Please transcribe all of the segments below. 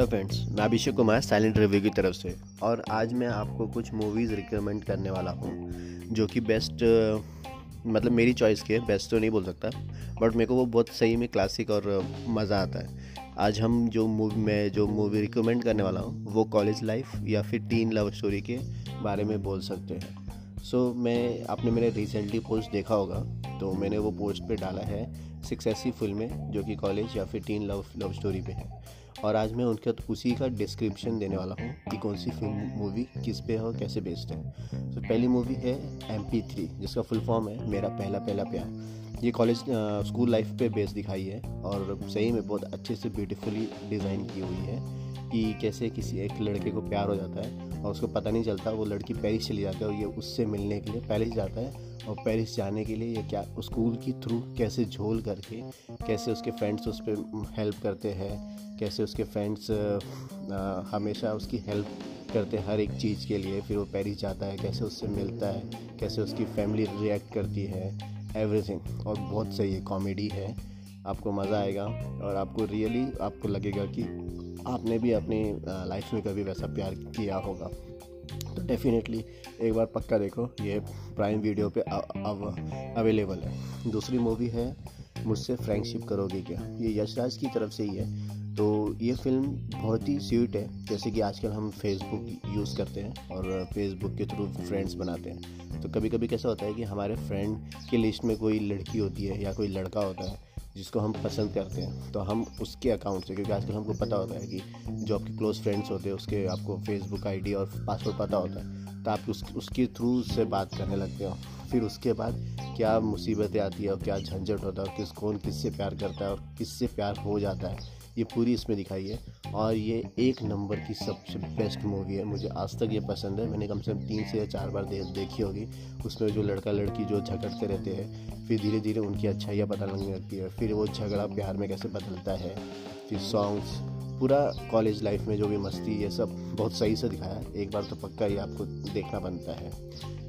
Hello friends मैं Abhishek Kumar silent review की तरफ़ से। और आज मैं आपको कुछ मूवीज़ रिकमेंड करने वाला हूँ जो कि बेस्ट मतलब मेरी चॉइस के बेस्ट तो नहीं बोल सकता बट मेरे को वो बहुत सही में क्लासिक और मज़ा आता है। आज हम जो मूवी में जो मूवी रिकमेंड करने वाला हूँ वो कॉलेज लाइफ या फिर टीन लव स्टोरी के बारे में बोल सकते हैं। सो so, मैं आपने मैंने रिसेंटली पोस्ट देखा होगा तो मैंने वो पोस्ट पे डाला है सिक्स फ़िल्में जो कि कॉलेज या फिर टीन लव लव स्टोरी पे है। और आज मैं उनके तो उसी का डिस्क्रिप्शन देने वाला हूँ कि कौन सी फ़िल्म मूवी किस पे है और कैसे बेस्ड है। तो पहली मूवी है एम पी थ्री जिसका फुल फॉर्म है मेरा पहला पहला प्यार। ये कॉलेज स्कूल लाइफ पे बेस्ड दिखाई है और सही में बहुत अच्छे से ब्यूटीफुली डिज़ाइन की हुई है कि कैसे किसी एक लड़के को प्यार हो जाता है। और उसको पता नहीं चलता, वो लड़की पेरिस चली जाती है और ये उससे मिलने के लिए पेरिस जाता है। और पेरिस जाने के लिए ये क्या, स्कूल की थ्रू कैसे झोल करके, कैसे उसके फ्रेंड्स उस पर हेल्प करते हैं, कैसे उसके फ्रेंड्स हमेशा उसकी हेल्प करते हैं हर एक चीज़ के लिए, फिर वो पेरिस जाता है, कैसे उससे मिलता है, कैसे उसकी फैमिली रिएक्ट करती है एवरीथिंग और बहुत सही है, कॉमेडी है, आपको मज़ा आएगा और आपको रियली आपको लगेगा कि आपने भी अपनी लाइफ में कभी वैसा प्यार किया होगा? तो डेफिनेटली एक बार पक्का देखो, ये प्राइम वीडियो पे अवेलेबल है। दूसरी मूवी है, मुझसे फ्रेंडशिप करोगे क्या? ये यशराज की तरफ़ से ही है। तो ये फ़िल्म बहुत ही स्वीट है, जैसे कि आजकल हम फेसबुक यूज़ करते हैं और फेसबुक के थ्रू फ्रेंड्स बनाते हैं। तो कभी कभी कैसा होता है कि हमारे फ्रेंड की लिस्ट में कोई लड़की होती है या कोई लड़का होता है जिसको हम पसंद करते हैं तो हम उसके अकाउंट से क्योंकि आजकल हमको पता होता है कि जो आपके क्लोज फ्रेंड्स होते हैं उसके आपको फेसबुक आईडी और पासवर्ड पता होता है तो आप उस, उसके थ्रू से बात करने लगते हो। फिर उसके बाद क्या मुसीबतें आती है और क्या झंझट होता है किस कौन किससे प्यार करता है और किससे प्यार हो जाता है ये पूरी इसमें दिखाई है। और ये एक नंबर की सबसे बेस्ट मूवी है। मुझे आज तक ये पसंद है। मैंने कम से कम तीन से या चार बार दे, देखी होगी। उसमें जो लड़का लड़की जो झगड़ते रहते हैं फिर धीरे धीरे उनकी अच्छाइयाँ पता लगने लगती है। फिर वो झगड़ा प्यार में कैसे बदलता है। फिर सॉन्ग्स पूरा कॉलेज लाइफ में जो भी मस्ती ये सब बहुत सही से दिखाया एक बार तो पक्का ही आपको देखना बनता है।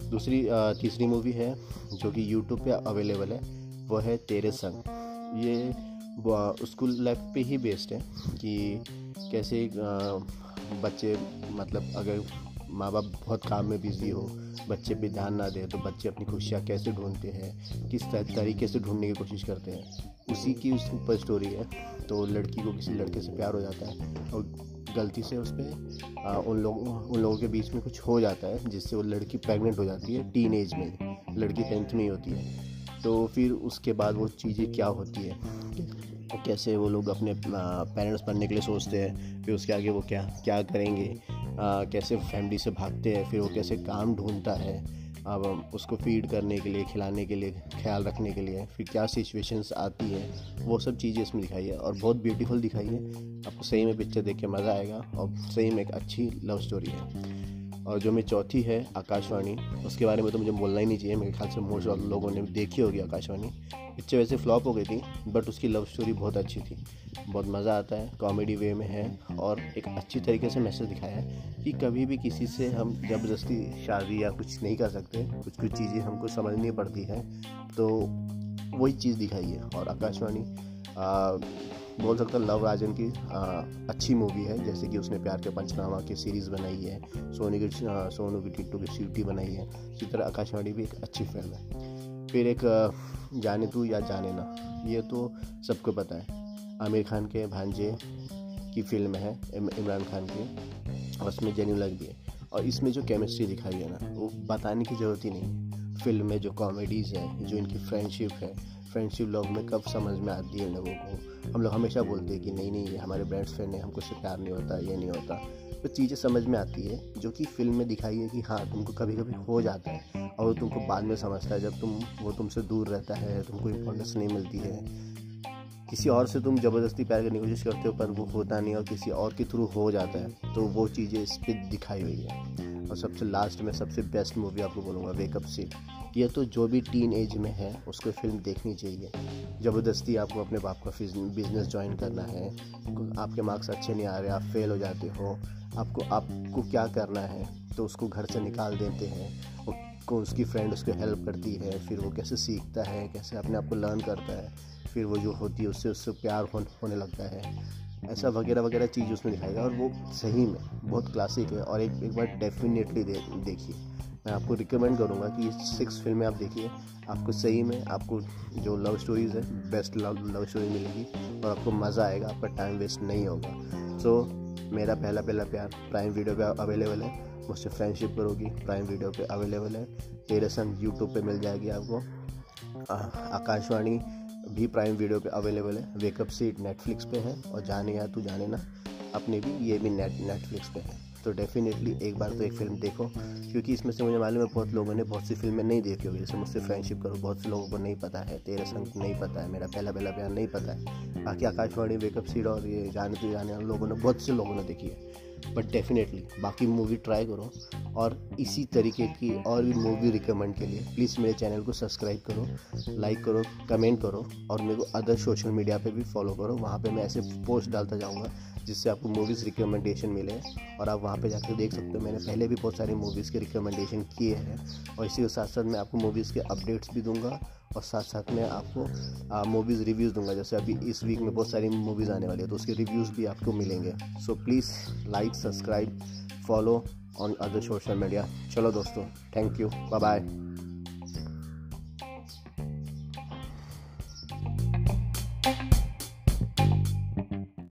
दूसरी तीसरी मूवी है जो कि यूट्यूब पे अवेलेबल है। वो है तेरे संग। ये स्कूल लाइफ पे ही बेस्ड है कि कैसे बच्चे मतलब अगर माँ बाप बहुत काम में बिज़ी हो, बच्चे पे ध्यान ना दे तो बच्चे अपनी खुशियाँ कैसे ढूंढते हैं, किस तरीके से ढूँढने की कोशिश करते हैं, उसी की उस ऊपर स्टोरी है। तो लड़की को किसी लड़के से प्यार हो जाता है और गलती से उस पर उन लोगों उन लोगों के बीच में कुछ हो जाता है, जिससे वो लड़की प्रेग्नेंट हो जाती है टीन एज में, लड़की टेंथ में ही होती है। तो फिर उसके बाद वो चीज़ें क्या होती है? कैसे वो लोग अपने पेरेंट्स बनने के लिए सोचते हैं फिर उसके आगे वो क्या क्या करेंगे आ, कैसे फैमिली से भागते हैं फिर वो कैसे काम ढूंढता है अब उसको फ़ीड करने के लिए खिलाने के लिए ख्याल रखने के लिए फिर क्या सिचुएशंस आती है वो सब चीज़ें इसमें दिखाई है और बहुत ब्यूटीफुल दिखाई है। आपको सही में पिक्चर देख के मज़ा आएगा और सही में एक अच्छी लव स्टोरी है। और जो मेरी चौथी है आकाशवाणी उसके बारे में तो मुझे बोलना ही नहीं चाहिए मेरे ख्याल से मोस्ट ऑफ़ लोगों ने देखी होगी आकाशवाणी। पिक्चर वैसे फ्लॉप हो गई थी बट उसकी लव स्टोरी बहुत अच्छी थी। बहुत मज़ा आता है कॉमेडी वे में है और एक अच्छी तरीके से मैसेज दिखाया है कि कभी भी किसी से हम ज़बरदस्ती शादी या कुछ नहीं कर सकते कुछ कुछ चीज़ें हमको समझनी पड़ती है तो वही चीज़ दिखाई है और आकाशवाणी बोल सकता लव राजन की आ, अच्छी मूवी है जैसे कि उसने प्यार के पंचनामा की सीरीज़ बनाई है सोनी की सोनू की टिट्टू की सीटी बनाई है। इसी तरह आकाशवाणी भी एक अच्छी फ़िल्म है। फिर एक जाने तू या जाने ना। ये तो सबको पता है। आमिर खान के भांजे की फ़िल्म है इमरान खान की। और उसमें जेन्यू लग भी है। और इसमें जो केमिस्ट्री दिखाई है ना, वो बताने की ज़रूरत ही नहीं फ़िल्म में जो कॉमेडीज़ हैं, जो इनकी फ्रेंडशिप है फ्रेंडशिप लोग में कब समझ में आती है लोगों को? हम लोग हमेशा बोलते हैं कि नहीं नहीं, ये हमारे बेस्ट फ्रेंड है, हमको प्यार नहीं होता, ये नहीं होता। तो चीज़ें समझ में आती है, जो कि फ़िल्म में दिखाई है कि हाँ तुमको कभी कभी हो जाता है और वो तुमको बाद में समझता है जब तुम, वो तुमसे दूर रहता है, तुमको इम्पोर्टेंस नहीं मिलती है। किसी और से तुम ज़बरदस्ती प्यार करने की कोशिश करते हो, पर वो होता नहीं और किसी और के थ्रू हो जाता है तो वो चीज़ें इस पर दिखाई हुई है। और सबसे लास्ट में सबसे बेस्ट मूवी आपको बोलूँगा वेकअप सीट ये तो जो भी टीन एज में है उसको फ़िल्म देखनी चाहिए। ज़बरदस्ती आपको अपने बाप का बिज़नेस ज्वाइन करना है आपके मार्क्स अच्छे नहीं आ रहे आप फेल हो जाते हो आपको आपको क्या करना है तो उसको घर से निकाल देते हैं को उसकी फ्रेंड उसको हेल्प करती है फिर वो कैसे सीखता है कैसे अपने आप को लर्न करता है फिर वो जो होती है उससे उससे प्यार हो, होने लगता है। ऐसा वगैरह वगैरह चीज़ उसमें दिखाएगा और वो सही में बहुत क्लासिक है और एक एक बार डेफिनेटली दे, देखिए। मैं आपको रिकमेंड करूँगा कि ये सिक्स फ़िल्में आप देखिए। आपको सही में आपको जो लव स्टोरीज़ है बेस्ट लव लव स्टोरी मिलेगी और आपको मज़ा आएगा आपका टाइम वेस्ट नहीं होगा। सो so, मेरा पहला पहला प्यार प्राइम वीडियो पे अवेलेबल है। मुझसे फ्रेंडशिप करोगी प्राइम वीडियो पे अवेलेबल है। तेरे संग यूट्यूब पे मिल जाएगी आपको। आकाशवाणी भी प्राइम वीडियो पे अवेलेबल है। वेकअप सीट नेटफ्लिक्स पे है। और जाने या तू जाने ना अपने भी ये भी नेट नेटफ्लिक्स पे है। तो डेफिनेटली एक बार तो एक फ़िल्म देखो, क्योंकि इसमें से मुझे मालूम है बहुत लोगों ने बहुत सी फ़िल्में नहीं देखी होगी। जैसे मुझसे फ्रेंडशिप करो, बहुत से लोगों को नहीं पता है, तेरे संग नहीं पता है, मेरा पहला पहला प्यार नहीं पता है। बाकी आकाशवाणी वेकअप सीड और ये जाने तो जाने लोगों ने, बहुत से लोगों ने देखी है। बट डेफिनेटली बाकी मूवी ट्राई करो और इसी तरीके की और भी मूवी रिकमेंड के लिए प्लीज़ मेरे चैनल को सब्सक्राइब करो लाइक करो कमेंट करो और मेरे को अदर सोशल मीडिया पे भी फॉलो करो। वहाँ पे मैं ऐसे पोस्ट डालता जाऊँगा जिससे आपको मूवीज़ रिकमेंडेशन मिले और आप वहाँ पे जाकर देख सकते हो। मैंने पहले भी बहुत सारी मूवीज़ के रिकमेंडेशन किए हैं और इसी के साथ साथ मैं आपको मूवीज़ के अपडेट्स भी दूँगा। और साथ साथ में आपको मूवीज़ रिव्यूज़ दूँगा। जैसे अभी इस वीक में बहुत सारी मूवीज़ आने वाली है तो उसके रिव्यूज़ भी आपको मिलेंगे। So please like subscribe follow on other social media चलो दोस्तों थैंक यू बाय बाय